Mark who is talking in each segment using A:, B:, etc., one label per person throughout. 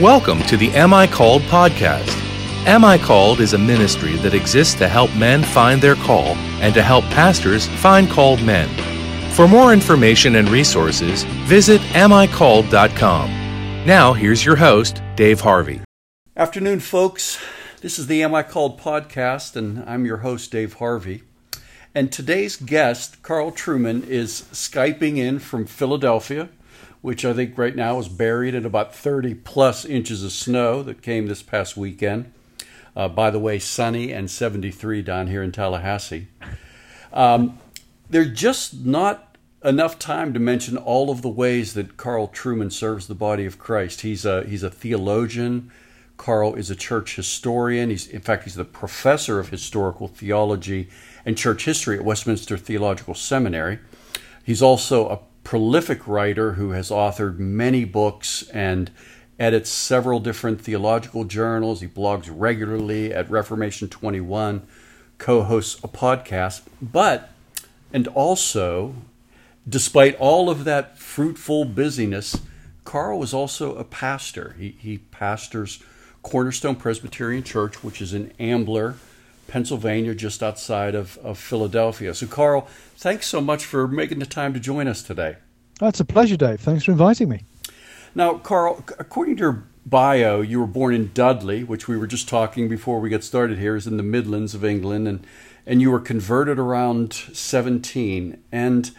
A: Welcome to the Am I Called podcast. Am I Called is a ministry that exists to help men find their call and to help pastors find called men. For more information and resources, visit amicalled.com. Now, here's your host, Dave Harvey.
B: Afternoon, folks. This is the Am I Called podcast, and I'm your host, Dave Harvey. And today's guest, Carl Trueman, is Skyping in from Philadelphia, which I think right now is buried in about 30 plus inches of snow that came this past weekend. Uh, by the way, sunny and 73 down here in Tallahassee. Um, there's just not enough time to mention all of the ways that Carl Trueman serves the body of Christ. He's a he's a theologian. Carl is a church historian. He's in fact he's the professor of historical theology and church history at Westminster Theological Seminary. He's also a prolific writer who has authored many books and edits several different theological journals. He blogs regularly at Reformation 21, co hosts a podcast, but, and also, despite all of that fruitful busyness, Carl was also a pastor. He, he pastors Cornerstone Presbyterian Church, which is in Ambler, Pennsylvania, just outside of, of Philadelphia. So, Carl, thanks so much for making the time to join us today.
C: That's a pleasure, Dave. Thanks for inviting me.
B: Now, Carl, according to your bio, you were born in Dudley, which we were just talking before we get started here, is in the Midlands of England, and and you were converted around 17. And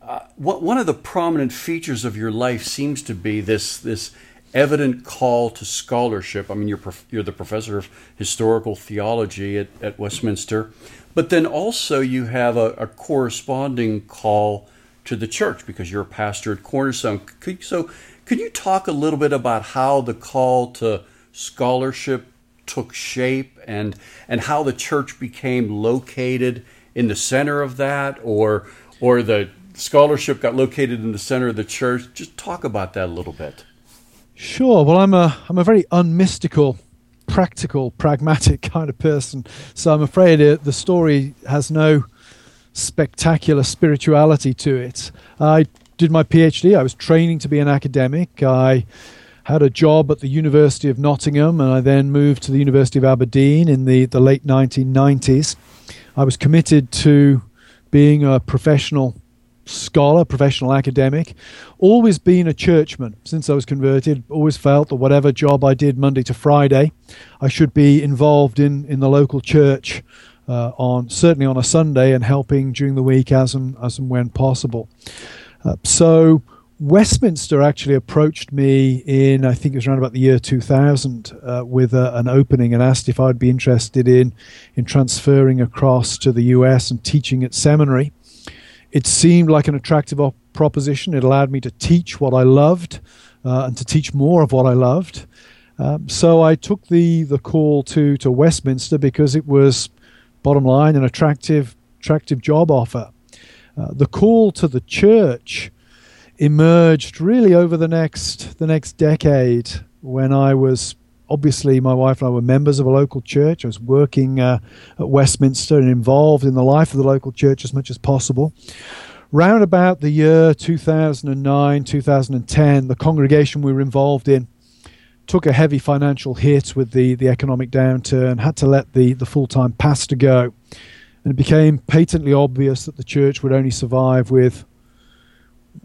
B: uh, what, one of the prominent features of your life seems to be this this evident call to scholarship. I mean, you're you're the professor of historical theology at, at Westminster, but then also you have a, a corresponding call to the church because you're a pastor at Cornerstone. So could you talk a little bit about how the call to scholarship took shape and and how the church became located in the center of that or or the scholarship got located in the center of the church just talk about that a little bit
C: sure well i'm a i'm a very unmystical practical pragmatic kind of person so i'm afraid it, the story has no spectacular spirituality to it i did my PhD. I was training to be an academic. I had a job at the University of Nottingham, and I then moved to the University of Aberdeen in the, the late 1990s. I was committed to being a professional scholar, professional academic, always been a churchman since I was converted, always felt that whatever job I did Monday to Friday, I should be involved in, in the local church uh, on certainly on a Sunday and helping during the week as and, as and when possible. Uh, so Westminster actually approached me in, I think it was around about the year 2000, uh, with a, an opening and asked if I'd be interested in in transferring across to the US and teaching at seminary. It seemed like an attractive op- proposition. It allowed me to teach what I loved uh, and to teach more of what I loved. Um, so I took the the call to to Westminster because it was, bottom line, an attractive attractive job offer. Uh, the call to the church emerged really over the next the next decade when I was obviously my wife and I were members of a local church. I was working uh, at Westminster and involved in the life of the local church as much as possible. Round about the year 2009, 2010, the congregation we were involved in took a heavy financial hit with the, the economic downturn, had to let the, the full time pastor go. And it became patently obvious that the church would only survive with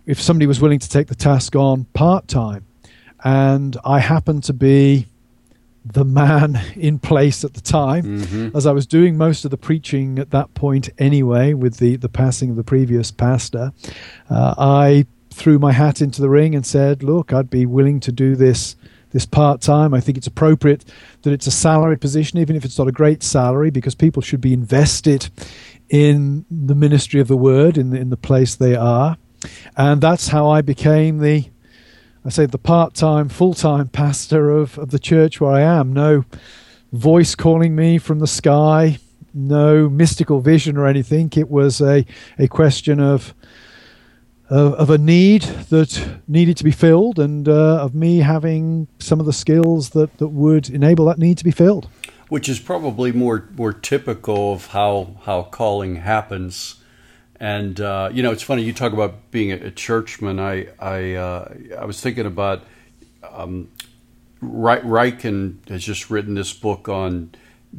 C: if somebody was willing to take the task on part time. And I happened to be the man in place at the time, mm-hmm. as I was doing most of the preaching at that point anyway, with the, the passing of the previous pastor. Uh, I threw my hat into the ring and said, Look, I'd be willing to do this this part time. I think it's appropriate that it's a salaried position, even if it's not a great salary, because people should be invested in the ministry of the word in the, in the place they are. And that's how I became the, I say, the part time, full time pastor of, of the church where I am. No voice calling me from the sky, no mystical vision or anything. It was a, a question of uh, of a need that needed to be filled and uh, of me having some of the skills that, that would enable that need to be filled.
B: Which is probably more more typical of how how calling happens. And uh, you know, it's funny you talk about being a, churchman. I I uh, I was thinking about um, has just written this book on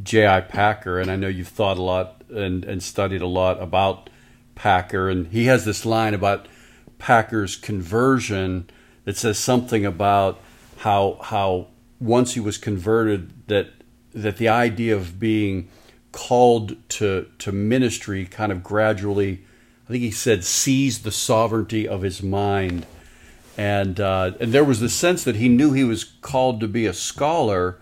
B: J.I. Packer, and I know you've thought a lot and, and studied a lot about Packer, and he has this line about Packer's conversion that says something about how how once he was converted that that the idea of being called to to ministry kind of gradually I think he said seized the sovereignty of his mind. And uh, and there was the sense that he knew he was called to be a scholar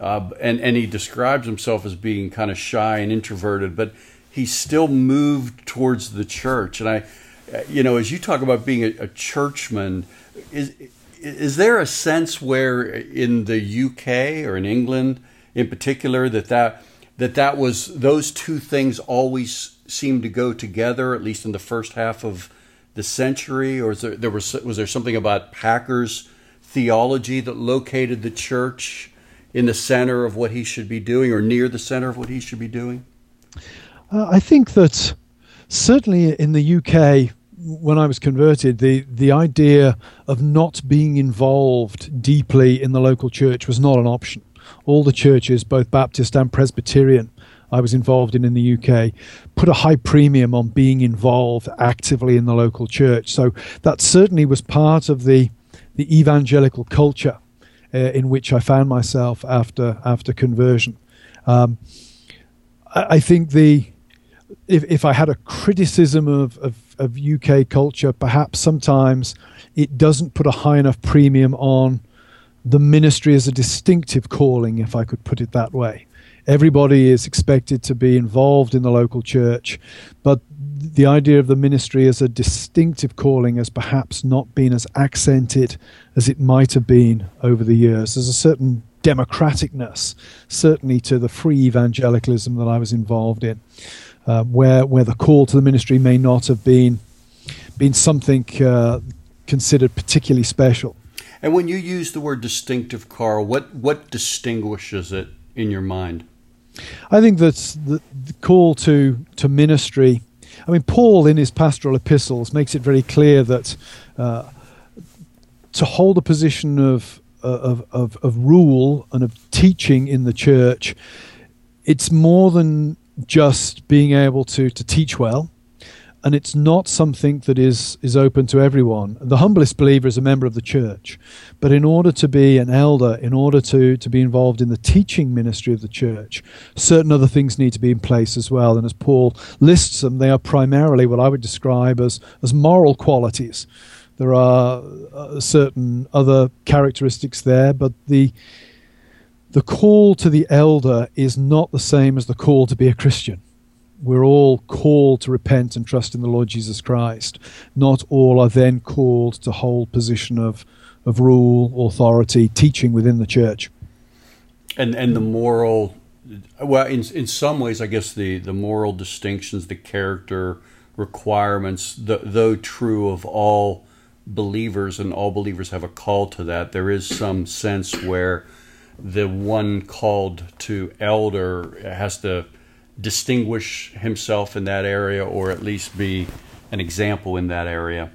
B: uh, and and he describes himself as being kind of shy and introverted but he still moved towards the church. And I you know as you talk about being a, a churchman is is there a sense where in the UK or in England in particular that that that that was those two things always seemed to go together at least in the first half of the century or there, there was was there something about Packer's theology that located the church in the center of what he should be doing or near the center of what he should be doing
C: uh, I think that certainly in the UK when I was converted, the, the idea of not being involved deeply in the local church was not an option. All the churches, both Baptist and Presbyterian, I was involved in in the UK, put a high premium on being involved actively in the local church. So that certainly was part of the the evangelical culture uh, in which I found myself after after conversion. Um, I, I think the if, if I had a criticism of, of, of, UK culture, perhaps sometimes it doesn't put a high enough premium on the ministry as a distinctive calling, if I could put it that way. Everybody is expected to be involved in the local church, but the idea of the ministry as a distinctive calling has perhaps not been as accented as it might have been over the years. There's a certain democraticness, certainly to the free evangelicalism that I was involved in uh, where where the call to the ministry may not have been been something uh, considered particularly special.
B: And when you use the word distinctive, Carl, what what distinguishes it in your mind?
C: I think that the, the call to to ministry. I mean, Paul in his pastoral epistles makes it very clear that uh, to hold a position of, of, of, of rule and of teaching in the church, it's more than just being able to to teach well and it's not something that is is open to everyone. The humblest believer is a member of the church, but in order to be an elder, in order to to be involved in the teaching ministry of the church, certain other things need to be in place as well. And as Paul lists them, they are primarily what I would describe as as moral qualities. There are uh, certain other characteristics there, but the the call to the elder is not the same as the call to be a Christian. We're all called to repent and trust in the Lord Jesus Christ. Not all are then called to hold position of, of rule, authority, teaching within the church.
B: And and the moral, well, in in some ways, I guess the the moral distinctions, the character requirements, the, though true of all believers, and all believers have a call to that. There is some sense where the one called to elder has to distinguish himself in that area or at least be an example in that area.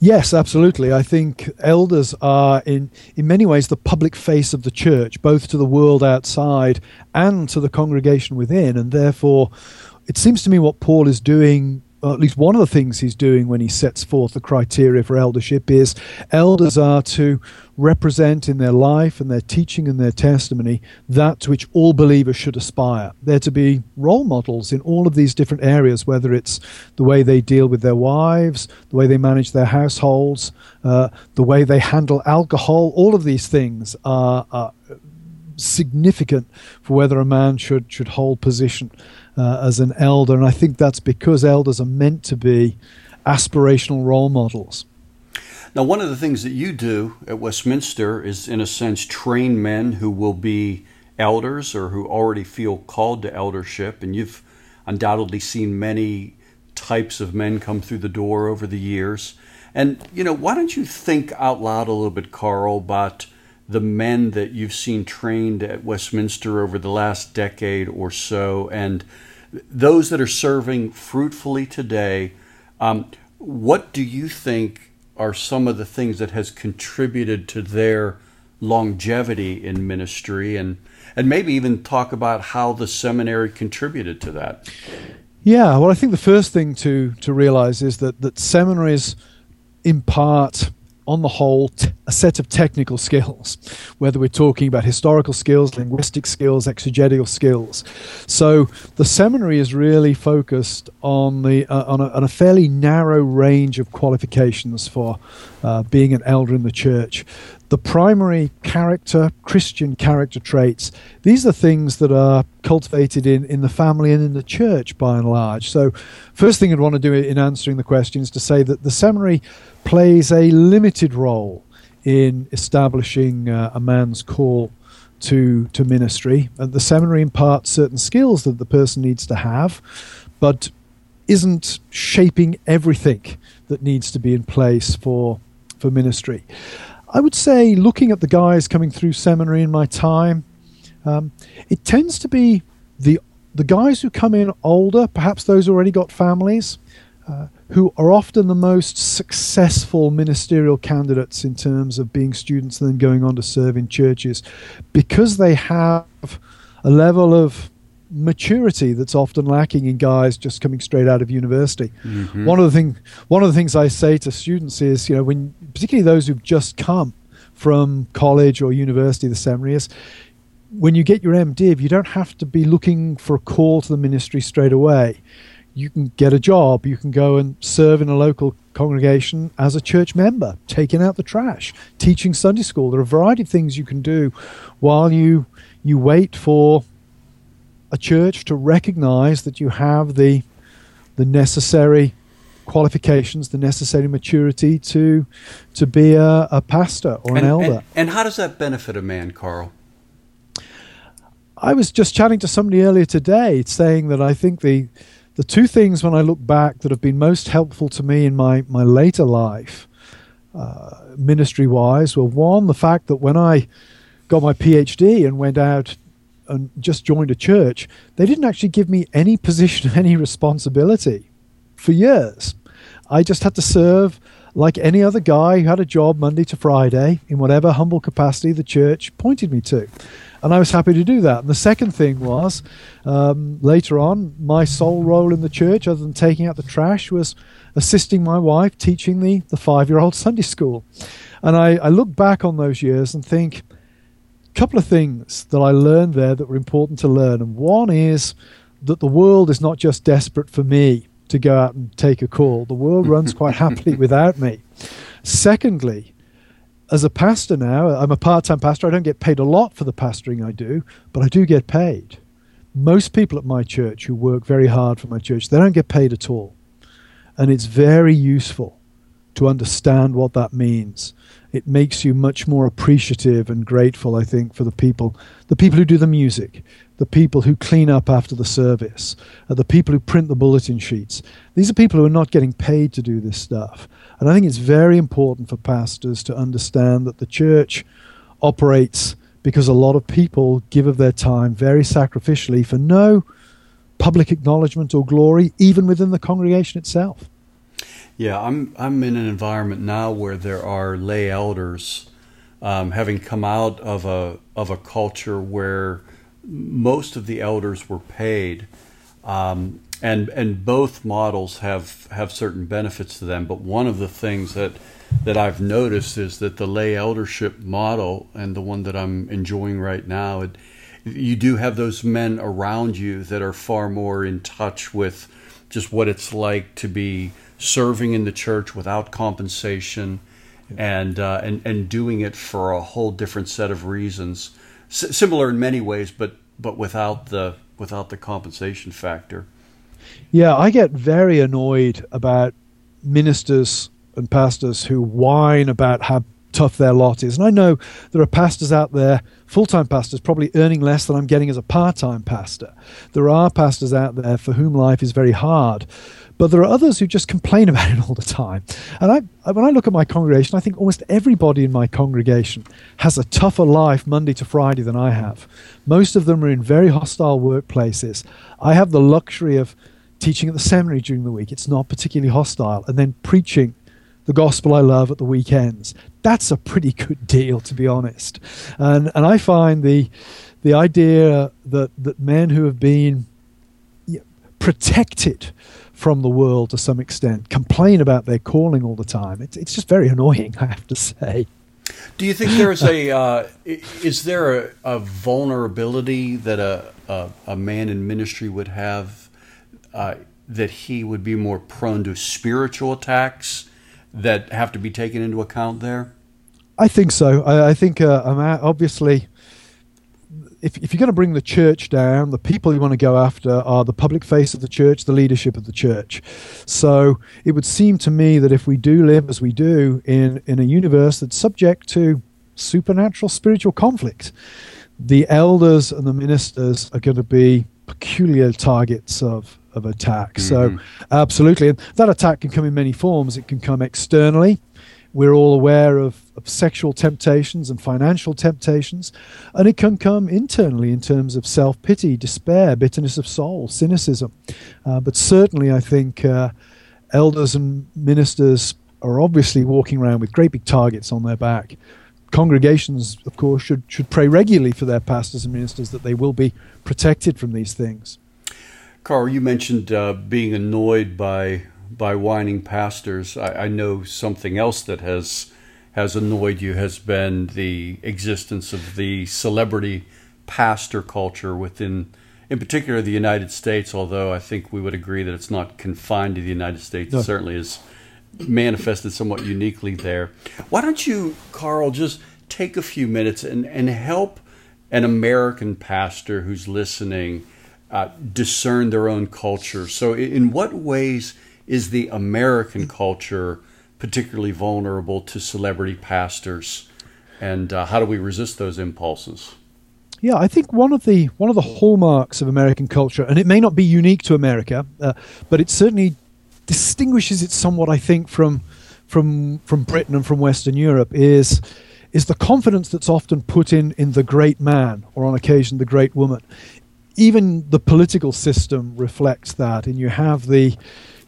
C: Yes, absolutely. I think elders are in in many ways the public face of the church, both to the world outside and to the congregation within, and therefore it seems to me what Paul is doing at least one of the things he's doing when he sets forth the criteria for eldership is elders are to represent in their life and their teaching and their testimony that to which all believers should aspire. They're to be role models in all of these different areas, whether it's the way they deal with their wives, the way they manage their households, uh, the way they handle alcohol. All of these things are, are significant for whether a man should should hold position uh, as an elder. And I think that's because elders are meant to be aspirational role models.
B: Now, one of the things that you do at Westminster is, in a sense, train men who will be elders or who already feel called to eldership. And you've undoubtedly seen many types of men come through the door over the years. And, you know, why don't you think out loud a little bit, Carl, about the men that you've seen trained at Westminster over the last decade or so and those that are serving fruitfully today, um, what do you think are some of the things that has contributed to their longevity in ministry and and maybe even talk about how the seminary contributed to that.
C: Yeah, well, I think the first thing to to realize is that that seminaries impart on the whole, a set of technical skills, whether we're talking about historical skills, linguistic skills, exegetical skills. So the seminary is really focused on the uh, on, a, on, a, fairly narrow range of qualifications for uh, being an elder in the church the primary character, Christian character traits, these are things that are cultivated in, in the family and in the church by and large. So, first thing I'd want to do in answering the question is to say that the seminary plays a limited role in establishing uh, a man's call to, to ministry. And the seminary imparts certain skills that the person needs to have, but isn't shaping everything that needs to be in place for, for ministry. I would say, looking at the guys coming through seminary in my time, um, it tends to be the the guys who come in older, perhaps those already got families, uh, who are often the most successful ministerial candidates in terms of being students and then going on to serve in churches, because they have a level of maturity that's often lacking in guys just coming straight out of university. Mm-hmm. One of the thing, one of the things I say to students is, you know, when particularly those who've just come from college or university, the seminary is, when you get your MDiv, you don't have to be looking for a call to the ministry straight away. You can get a job. You can go and serve in a local congregation as a church member, taking out the trash, teaching Sunday school. There are a variety of things you can do while you you wait for a church to recognize that you have the the necessary qualifications, the necessary maturity to to be a, a pastor or
B: and,
C: an elder.
B: And, and, how does that benefit a man, Carl?
C: I was just chatting to somebody earlier today, saying that I think the the two things when I look back that have been most helpful to me in my my later life, uh, ministry wise, were one the fact that when I got my PhD and went out and just joined a church, they didn't actually give me any position, any responsibility for years. I just had to serve like any other guy who had a job Monday to Friday in whatever humble capacity the church pointed me to. And I was happy to do that. And the second thing was, um, later on, my sole role in the church, other than taking out the trash, was assisting my wife teaching the, the five year old Sunday school. And I, I look back on those years and think, couple of things that I learned there that were important to learn. And one is that the world is not just desperate for me to go out and take a call, the world runs quite happily without me. Secondly, as a pastor now, I'm a part time pastor. I don't get paid a lot for the pastoring I do, but I do get paid. Most people at my church who work very hard for my church, they don't get paid at all. And it's very useful to understand what that means it makes you much more appreciative and grateful, I think, for the people, the people who do the music, the people who clean up after the service, uh, the people who print the bulletin sheets. These are people who are not getting paid to do this stuff. And I think it's very important for pastors to understand that the church operates because a lot of people give of their time very sacrificially for no public acknowledgement or glory, even within the congregation itself.
B: Yeah, I'm I'm in an environment now where there are lay elders, um, having come out of a of a culture where most of the elders were paid, um, and and both models have have certain benefits to them. But one of the things that that I've noticed is that the lay eldership model and the one that I'm enjoying right now, it, you do have those men around you that are far more in touch with just what it's like to be serving in the church without compensation and uh, and and doing it for a whole different set of reasons. S- similar in many ways but but without the without the compensation factor.
C: Yeah i get very annoyed about ministers and pastors who whine about how tough their lot is and i know there are pastors out there full-time pastors probably earning less than i'm getting as a part-time pastor there are pastors out there for whom life is very hard but there are others who just complain about it all the time. And I, when I look at my congregation, I think almost everybody in my congregation has a tougher life Monday to Friday than I have. Most of them are in very hostile workplaces. I have the luxury of teaching at the seminary during the week. It's not particularly hostile. And then preaching the gospel I love at the weekends. That's a pretty good deal, to be honest. And and I find the the idea that that men who have been protected from the world to some extent complain about their calling all the time. It's it's just very annoying, I have to say.
B: Do you think there's a uh, is there a, a vulnerability that a, a, a man in ministry would have uh, that he would be more prone to spiritual attacks that have to be taken into account there?
C: I think so. I, I think uh, obviously if, if you're going to bring the church down, the people you want to go after are the public face of the church, the leadership of the church. So it would seem to me that if we do live as we do in, in a universe that's subject to supernatural spiritual conflict, the elders and the ministers are going to be peculiar targets of, of attack. Mm-hmm. So, absolutely. And that attack can come in many forms. It can come externally we're all aware of, of sexual temptations and financial temptations, and it can come internally in terms of self pity, despair, bitterness of soul, cynicism. Uh, but certainly, I think uh, elders and ministers are obviously walking around with great big targets on their back. Congregations, of course, should, should pray regularly for their pastors and ministers that they will be protected from these things.
B: Carl, you mentioned uh, being annoyed by by whining pastors. I, I, know something else that has has annoyed you has been the existence of the celebrity pastor culture within, in particular, the United States. Although I think we would agree that it's not confined to the United States. No. It certainly is manifested somewhat uniquely there. Why don't you, Carl, just take a few minutes and, and help an American pastor who's listening uh, discern their own culture? So, in what ways? Is the American culture particularly vulnerable to celebrity pastors, and uh, how do we resist those impulses?
C: Yeah, I think one of the one of the hallmarks of American culture, and it may not be unique to America, uh, but it certainly distinguishes it somewhat. I think from from from Britain and from Western Europe is is the confidence that's often put in in the great man or on occasion the great woman. Even the political system reflects that, and you have the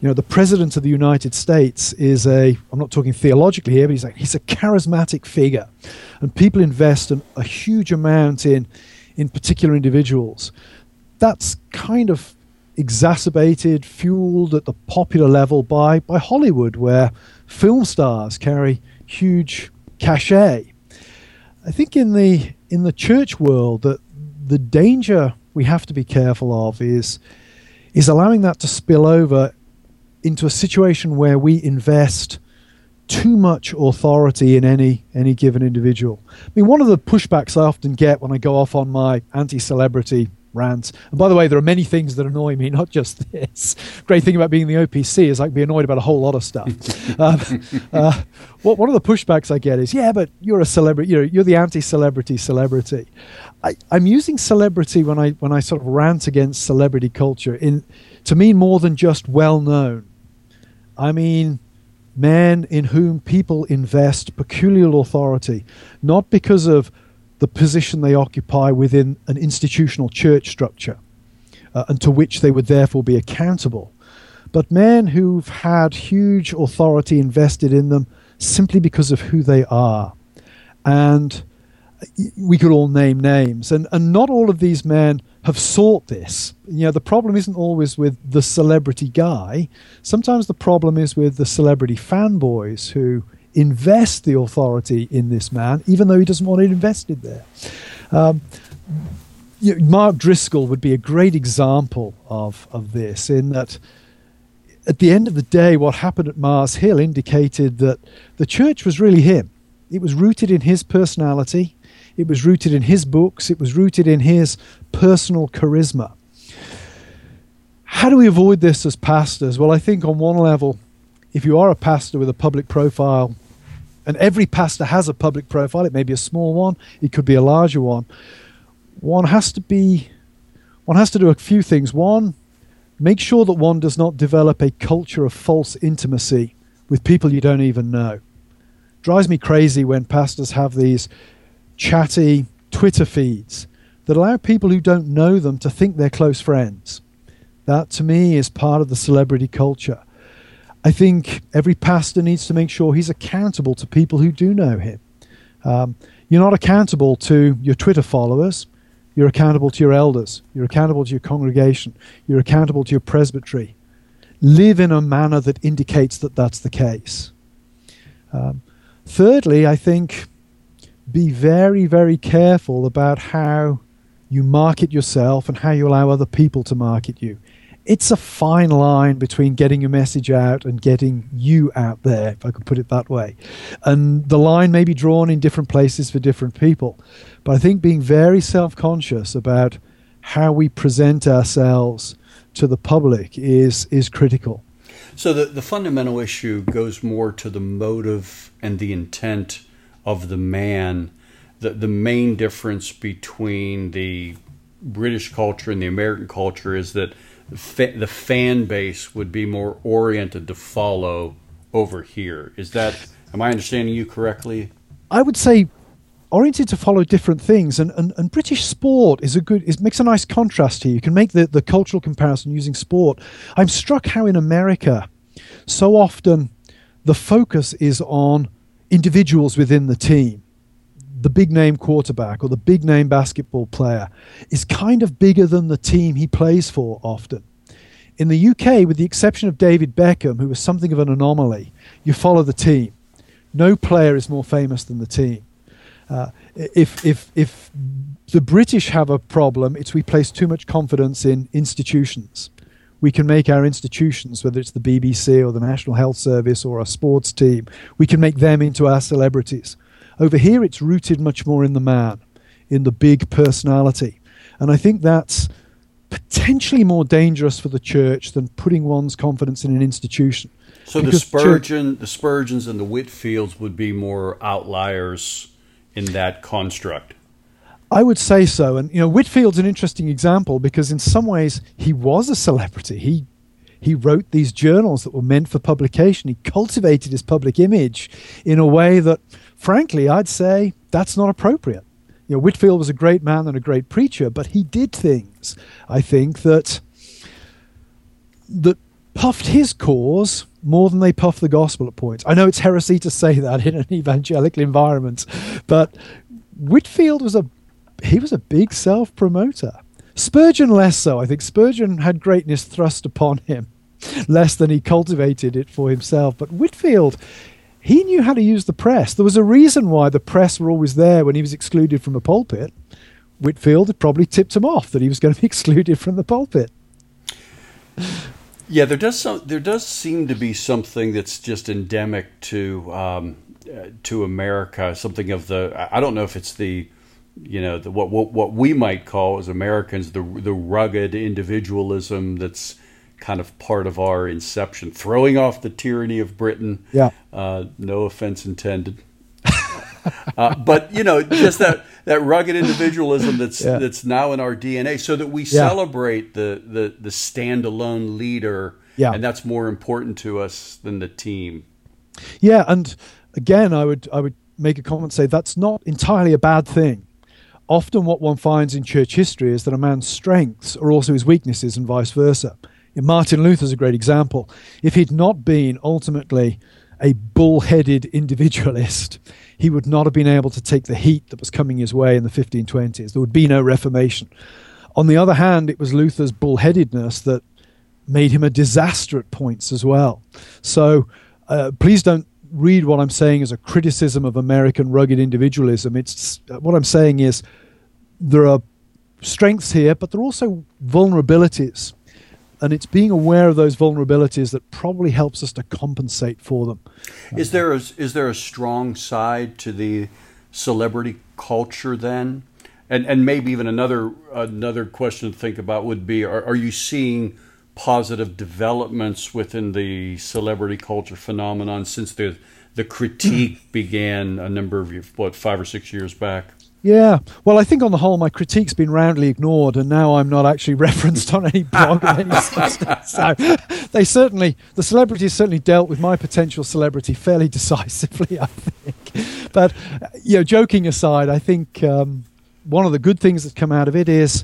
C: you know, the president of the United States is a, I'm not talking theologically here, but he's, like, he's a charismatic figure. And people invest an, a huge amount in, in particular individuals. That's kind of exacerbated, fueled at the popular level by, by Hollywood, where film stars carry huge cachet. I think in the in the church world that the danger we have to be careful of is is allowing that to spill over into a situation where we invest too much authority in any any given individual. I mean, one of the pushbacks I often get when I go off on my anti-celebrity rants, and by the way, there are many things that annoy me, not just this. Great thing about being the OPC is I can be annoyed about a whole lot of stuff. um, uh, what, one of the pushbacks I get is, yeah, but you're a celebrity. You're, you're the anti-celebrity celebrity. I, I'm using celebrity when I when I sort of rant against celebrity culture in to mean more than just well known I mean men in whom people invest peculiar authority, not because of the position they occupy within an institutional church structure, uh, and to which they would therefore be accountable, but men who've had huge authority invested in them simply because of who they are. And we could all name names, and, and not all of these men have sought this. You know, the problem isn't always with the celebrity guy. Sometimes the problem is with the celebrity fanboys who invest the authority in this man, even though he doesn't want it invested there. Um, you know, Mark Driscoll would be a great example of, of this, in that at the end of the day, what happened at Mars Hill indicated that the church was really him. It was rooted in his personality, it was rooted in his books, it was rooted in his personal charisma. How do we avoid this as pastors? Well, I think on one level, if you are a pastor with a public profile, and every pastor has a public profile, it may be a small one, it could be a larger one. One has to be, one has to do a few things. One, make sure that one does not develop a culture of false intimacy with people you don't even know. Drives me crazy when pastors have these chatty Twitter feeds that allow people who don't know them to think they're close friends. That to me is part of the celebrity culture. I think every pastor needs to make sure he's accountable to people who do know him. Um, you're not accountable to your Twitter followers. You're accountable to your elders. You're accountable to your congregation. You're accountable to your presbytery. Live in a manner that indicates that that's the case. Um, thirdly, I think be very, very careful about how you market yourself and how you allow other people to market you it's a fine line between getting your message out and getting you out there, if I could put it that way. And the line may be drawn in different places for different people. But I think being very self conscious about how we present ourselves to the public is, is critical.
B: So the, the fundamental issue goes more to the motive and the intent of the man. The, the main difference between the British culture and the American culture is that fa- the fan base would be more oriented to follow over here. Is that am I understanding you correctly?
C: I would say oriented to follow different things and, and, and British sport is a good it makes a nice contrast here. You can make the, the cultural comparison using sport. I'm struck how in America so often the focus is on individuals within the team. The big name quarterback or the big name basketball player is kind of bigger than the team he plays for often. In the UK, with the exception of David Beckham, who was something of an anomaly, you follow the team. No player is more famous than the team. Uh, if, if, if the British have a problem, it's we place too much confidence in institutions. We can make our institutions, whether it's the BBC or the National Health Service or our sports team, we can make them into our celebrities. Over here, it's rooted much more in the man, in the big personality. And I think that's potentially more dangerous for the church than putting one's confidence in an institution.
B: So because the Spurgeon, church, the Spurgeons, and the Whitefields would be more outliers in that construct.
C: I would say so, and you know, Whitefield's an interesting example because in some ways he was a celebrity. He he wrote these journals that were meant for publication. He cultivated his public image in a way that, frankly, I'd say that's not appropriate you know, Whitefield was a great man and a great preacher, but he did things, I think, that that puffed his cause more than they puff the gospel at points. I know it's heresy to say that in an evangelical environment, but Whitefield was a he was a big self promoter. Spurgeon less so. I think Spurgeon had greatness thrust upon him less than he cultivated it for himself. But Whitefield, he knew how to use the press. There was a reason why the press were always there when he was excluded from the pulpit. Whitefield had probably tipped him off that he was going to be excluded from the pulpit.
B: Yeah, there does some, there does seem to be something that's just endemic to um, uh, to America. Something of the I don't know if it's the you know the, what, what what we might call as Americans the the rugged individualism that's kind of part of our inception, throwing off the tyranny of Britain.
C: Yeah.
B: Uh, no offense intended. uh, but you know, just that that rugged individualism that's yeah. that's now in our DNA, so that we yeah. celebrate the the the standalone leader,
C: yeah.
B: and that's more important to us than the team.
C: Yeah, and again, I would I would make a comment say that's not entirely a bad thing. Often, what one finds in church history is that a man's strengths are also his weaknesses, and vice versa. Martin Luther's a great example. If he'd not been ultimately a bull-headed individualist, he would not have been able to take the heat that was coming his way in the 1520s. There would be no Reformation. On the other hand, it was Luther's bullheadedness that made him a disaster at points as well. So uh, please don't read what I'm saying as a criticism of American rugged individualism. It's what I'm saying is there are strengths here, but there are also vulnerabilities and it's being aware of those vulnerabilities that probably helps us to compensate for them.
B: Is there a, is there a strong side to the celebrity culture then? And and maybe even another another question to think about would be: Are, are you seeing positive developments within the celebrity culture phenomenon since the the critique began a number of what five or six years back?
C: Yeah, well, I think on the whole, my critique's been roundly ignored, and now I'm not actually referenced on any blog of any So they certainly, the celebrities certainly dealt with my potential celebrity fairly decisively, I think. But you know, joking aside, I think um, one of the good things that's come out of it is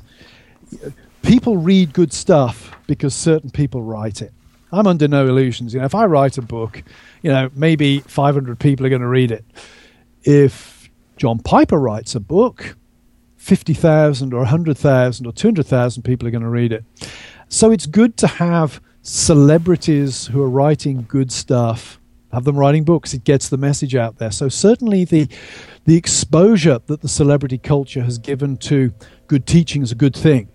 C: people read good stuff because certain people write it. I'm under no illusions. You know, if I write a book, you know, maybe 500 people are going to read it. If John Piper writes a book, 50,000 or 100,000 or 200,000 people are going to read it. So it's good to have celebrities who are writing good stuff, have them writing books. It gets the message out there. So certainly the the exposure that the celebrity culture has given to good teaching is a good thing.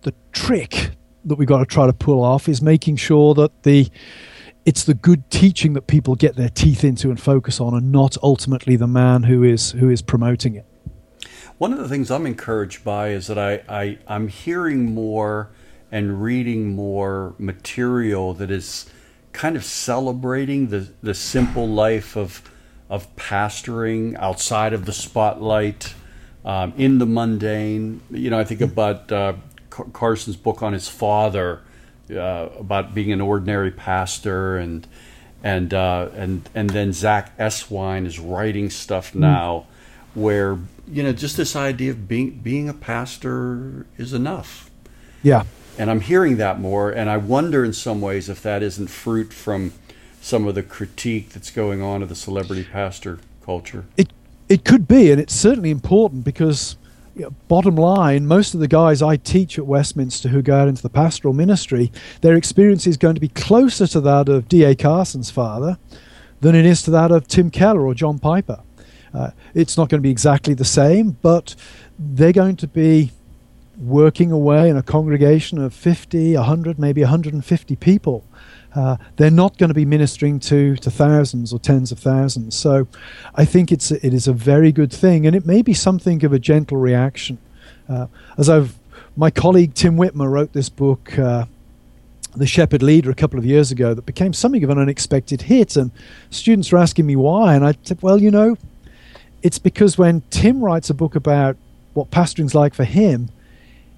C: The trick that we've got to try to pull off is making sure that the it's the good teaching that people get their teeth into and focus on, and not ultimately the man who is who is promoting it.
B: One of the things I'm encouraged by is that I, I I'm hearing more and reading more material that is kind of celebrating the, the simple life of of pastoring outside of the spotlight, um, in the mundane. You know, I think about uh, Carson's book on his father, uh, about being an ordinary pastor, and and uh, and and then Zach Eswine is writing stuff hmm. now, mm. where you know just this idea of being being a pastor is enough.
C: Yeah,
B: and I'm hearing that more, and I wonder in some ways if that isn't fruit from some of the critique that's going on of the celebrity pastor culture.
C: It it could be, and it's certainly important because you know, bottom line, most of the guys I teach at Westminster who go out into the pastoral ministry, their experience is going to be closer to that of D.A. Carson's father than it is to that of Tim Keller or John Piper. Uh, it's not going to be exactly the same, but they're going to be working away in a congregation of 50, 100, maybe 150 people. Uh, they're not going to be ministering to, to thousands or tens of thousands. So I think it's a, it is a very good thing, and it may be something of a gentle reaction. Uh, as I've my colleague Tim Witmer wrote this book, uh, The Shepherd Leader, a couple of years ago, that became something of an unexpected hit, and students were asking me why, and I said, well, you know, it's because when Tim writes a book about what pastoring's like for him,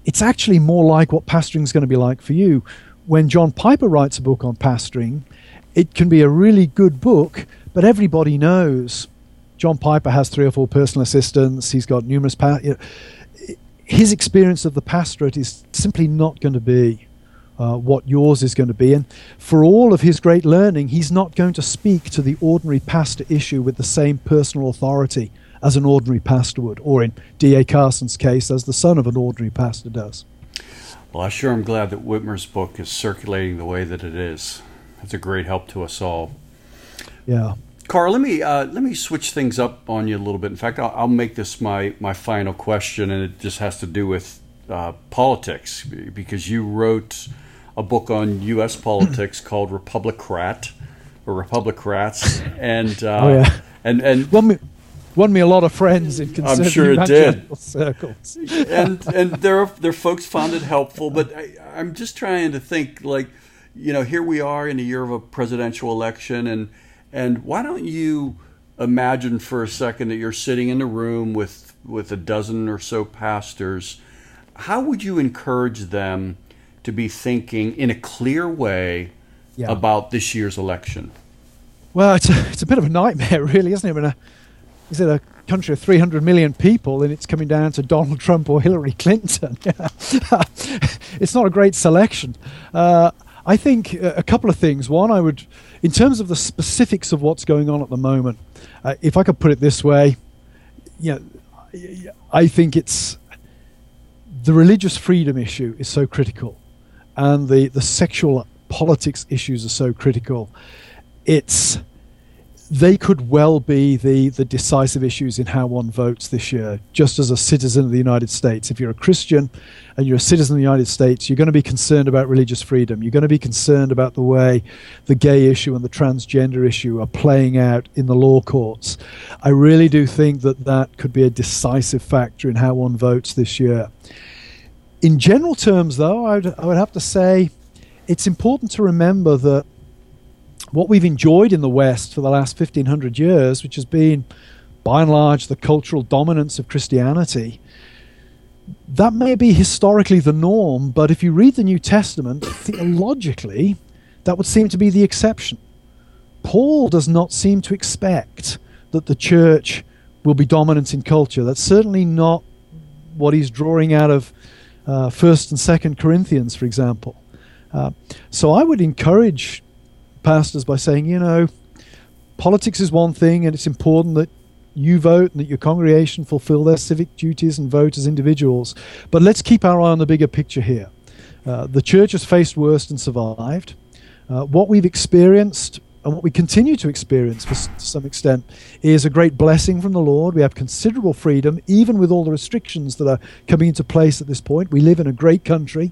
C: it's actually more like what pastoring's going to be like for you. When John Piper writes a book on pastoring, it can be a really good book, but everybody knows John Piper has three or four personal assistants. He's got numerous. Pa- you know, his experience of the pastorate is simply not going to be uh, what yours is going to be. And for all of his great learning, he's not going to speak to the ordinary pastor issue with the same personal authority as an ordinary pastor would, or in D.A. Carson's case, as the son of an ordinary pastor does.
B: Well, I sure am glad that Witmer's book is circulating the way that it is. It's a great help to us all.
C: Yeah.
B: Carl, let me uh, let me switch things up on you a little bit. In fact, I'll, I'll, make this my my final question, and it just has to do with uh, politics because you wrote a book on U.S. politics called Republocrat or Republocrats, and uh, oh, yeah. and and
C: well, won me a lot of friends in conservative
B: I'm sure it did.
C: circles.
B: and and there are there are folks found it helpful, but I, I'm just trying to think like, you know, here we are in a year of a presidential election, and and why don't you imagine for a second that you're sitting in a room with with a dozen or so pastors, how would you encourage them to be thinking in a clear way yeah. about this year's election?
C: Well, it's a, it's a bit of a nightmare, really, isn't it? When a is it a country of 300 million people and it's coming down to Donald Trump or Hillary Clinton. it's not a great selection. Uh, I think a couple of things. One, I would, in terms of the specifics of what's going on at the moment, uh, if I could put it this way, you know, I think it's the religious freedom issue is so critical, and the the sexual politics issues are so critical. It's they could well be the, the decisive issues in how one votes this year, just as a citizen of the United States. If you're a Christian and you're a citizen of the United States, you're going to be concerned about religious freedom. You're going to be concerned about the way the gay issue and the transgender issue are playing out in the law courts. I really do think that that could be a decisive factor in how one votes this year. In general terms, though, I would, I would have to say it's important to remember that what we've enjoyed in the West for the last 1500 years, which has been by and large the cultural dominance of Christianity, that may be historically the norm, but if you read the New Testament, theologically, that would seem to be the exception. Paul does not seem to expect that the church will be dominant in culture. That's certainly not what he's drawing out of uh, First and Second Corinthians, for example. Uh, so I would encourage pastors by saying, you know, politics is one thing, and it's important that you vote and that your congregation fulfill their civic duties and vote as individuals. But let's keep our eye on the bigger picture here. Uh, the church has faced worse and survived. Uh, what we've experienced and what we continue to experience for, to some extent is a great blessing from the Lord. We have considerable freedom, even with all the restrictions that are coming into place at this point. We live in a great country.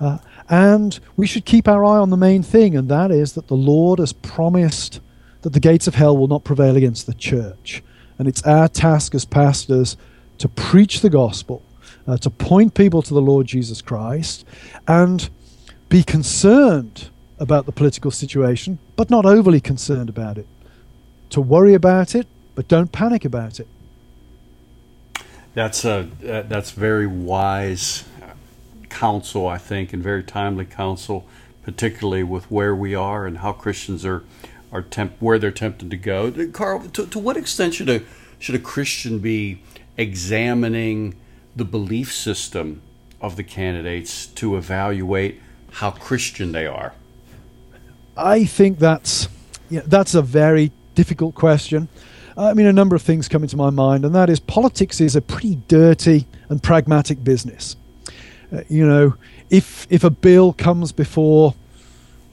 C: Uh, and we should keep our eye on the main thing, and that is that the Lord has promised that the gates of hell will not prevail against the church. And it's our task as pastors to preach the gospel, uh, to point people to the Lord Jesus Christ, and be concerned about the political situation, but not overly concerned about it. To worry about it, but don't panic about it.
B: That's a that's very wise counsel, I think, and very timely counsel, particularly with where we are and how Christians are are temp- where they're tempted to go. Carl, to, to what extent should a should a Christian be examining the belief system of the candidates to evaluate how Christian they are?
C: I think that's yeah, that's a very difficult question. I mean, a number of things come into my mind, and that is politics is a pretty dirty and pragmatic business. Uh, you know, if if a bill comes before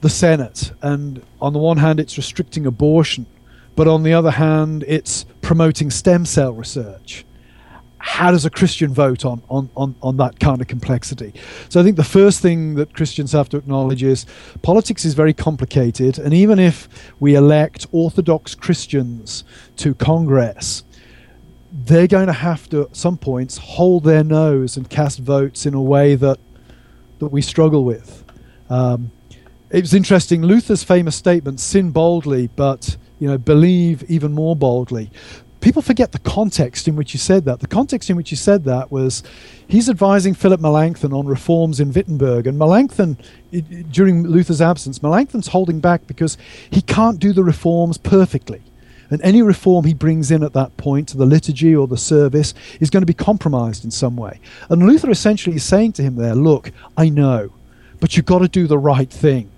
C: the Senate, and on the one hand it's restricting abortion, but on the other hand it's promoting stem cell research. How does a Christian vote on, on, on, on that kind of complexity? So I think the first thing that Christians have to acknowledge is politics is very complicated, and even if we elect Orthodox Christians to Congress, they're going to have to at some points hold their nose and cast votes in a way that that we struggle with. Um, it was interesting. Luther's famous statement: "Sin boldly, but you know, believe even more boldly." People forget the context in which he said that. The context in which he said that was he's advising Philip Melanchthon on reforms in Wittenberg, and Melanchthon, during Luther's absence, Melanchthon's holding back because he can't do the reforms perfectly. And any reform he brings in at that point to the liturgy or the service is going to be compromised in some way. And Luther essentially is saying to him there, look, I know, but you've got to do the right thing.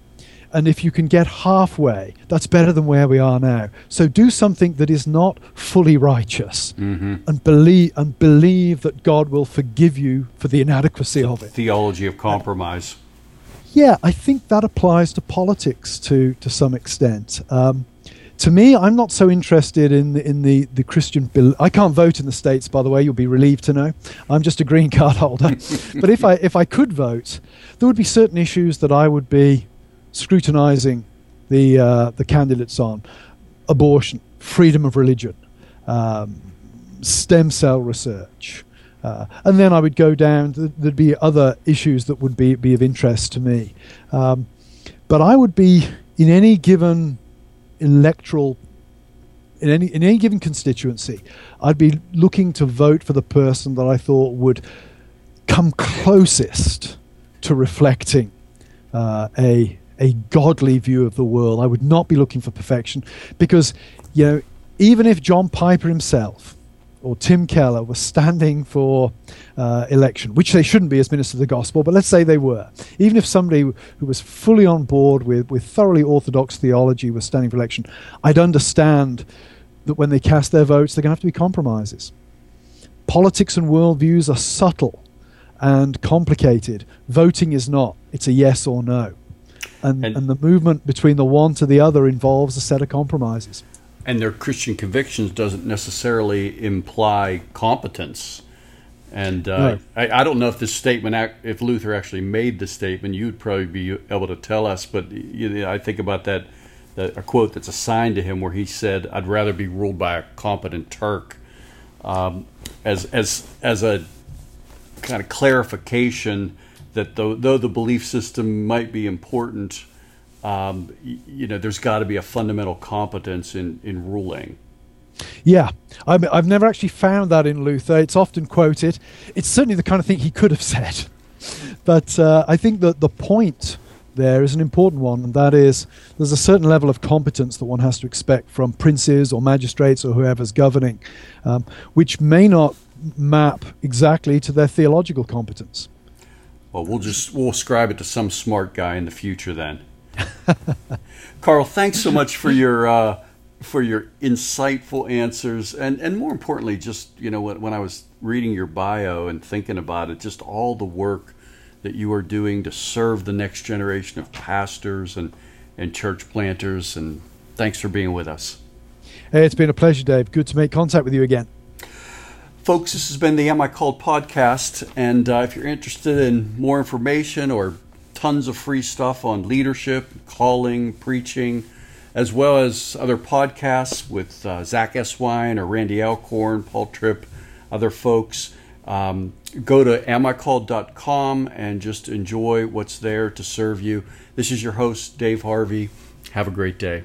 C: And if you can get halfway, that's better than where we are now. So do something that is not fully righteous mm-hmm. and believe and believe that God will forgive you for the inadequacy of it.
B: Theology of compromise.
C: yeah, I think that applies to politics to to some extent. Um, to me, I'm not so interested in the, in the, the Christian bill. I can't vote in the states, by the way. You'll be relieved to know. I'm just a green card holder. but if I if I could vote, there would be certain issues that I would be scrutinizing the uh, the candidates on: abortion, freedom of religion, um, stem cell research. Uh, and then I would go down. There'd be other issues that would be, be of interest to me. Um, but I would be in any given electoral in any in any given constituency, I'd be looking to vote for the person that I thought would come closest to reflecting uh, a a godly view of the world. I would not be looking for perfection because you know even if John Piper himself or Tim Keller were standing for uh, election, which they shouldn't be as minister of the gospel, but let's say they were. Even if somebody who was fully on board with, with thoroughly orthodox theology was standing for election, I'd understand that when they cast their votes, they're going to have to be compromises. Politics and worldviews are subtle and complicated. Voting is not, it's a yes or no. And, and, and the movement between the one to the other involves a set of compromises
B: and their Christian convictions doesn't necessarily imply competence. And uh, I, I, don't know if this statement, if Luther actually made the statement, you'd probably be able to tell us. But you know, I think about that, that, a quote that's assigned to him where he said, "I'd rather be ruled by a competent Turk," um, as as as a kind of clarification that though, though the belief system might be important, um, you know, there's got to be a fundamental competence in, in ruling.
C: Yeah, I mean, I've never actually found that in Luther. It's often quoted. It's certainly the kind of thing he could have said. But uh, I think that the point there is an important one, and that is there's a certain level of competence that one has to expect from princes or magistrates or whoever's governing, um, which may not map exactly to their theological competence.
B: Well, we'll just we'll ascribe it to some smart guy in the future then. Carl, thanks so much for your uh, for your insightful answers, and and more importantly, just you know when, when I was reading your bio and thinking about it, just all the work that you are doing to serve the next generation of pastors and and church planters, and thanks for being with us.
C: Hey, it's been a pleasure, Dave. Good to make contact with you again.
B: Folks, this has been the Am I Called podcast. And uh, if you're interested in more information or tons of free stuff on leadership, calling, preaching, as well as other podcasts with uh, Zach Eswine or Randy Alcorn, Paul Tripp, other folks, um, go to amicalled.com and just enjoy what's there to serve you. This is your host, Dave Harvey. Have a great day.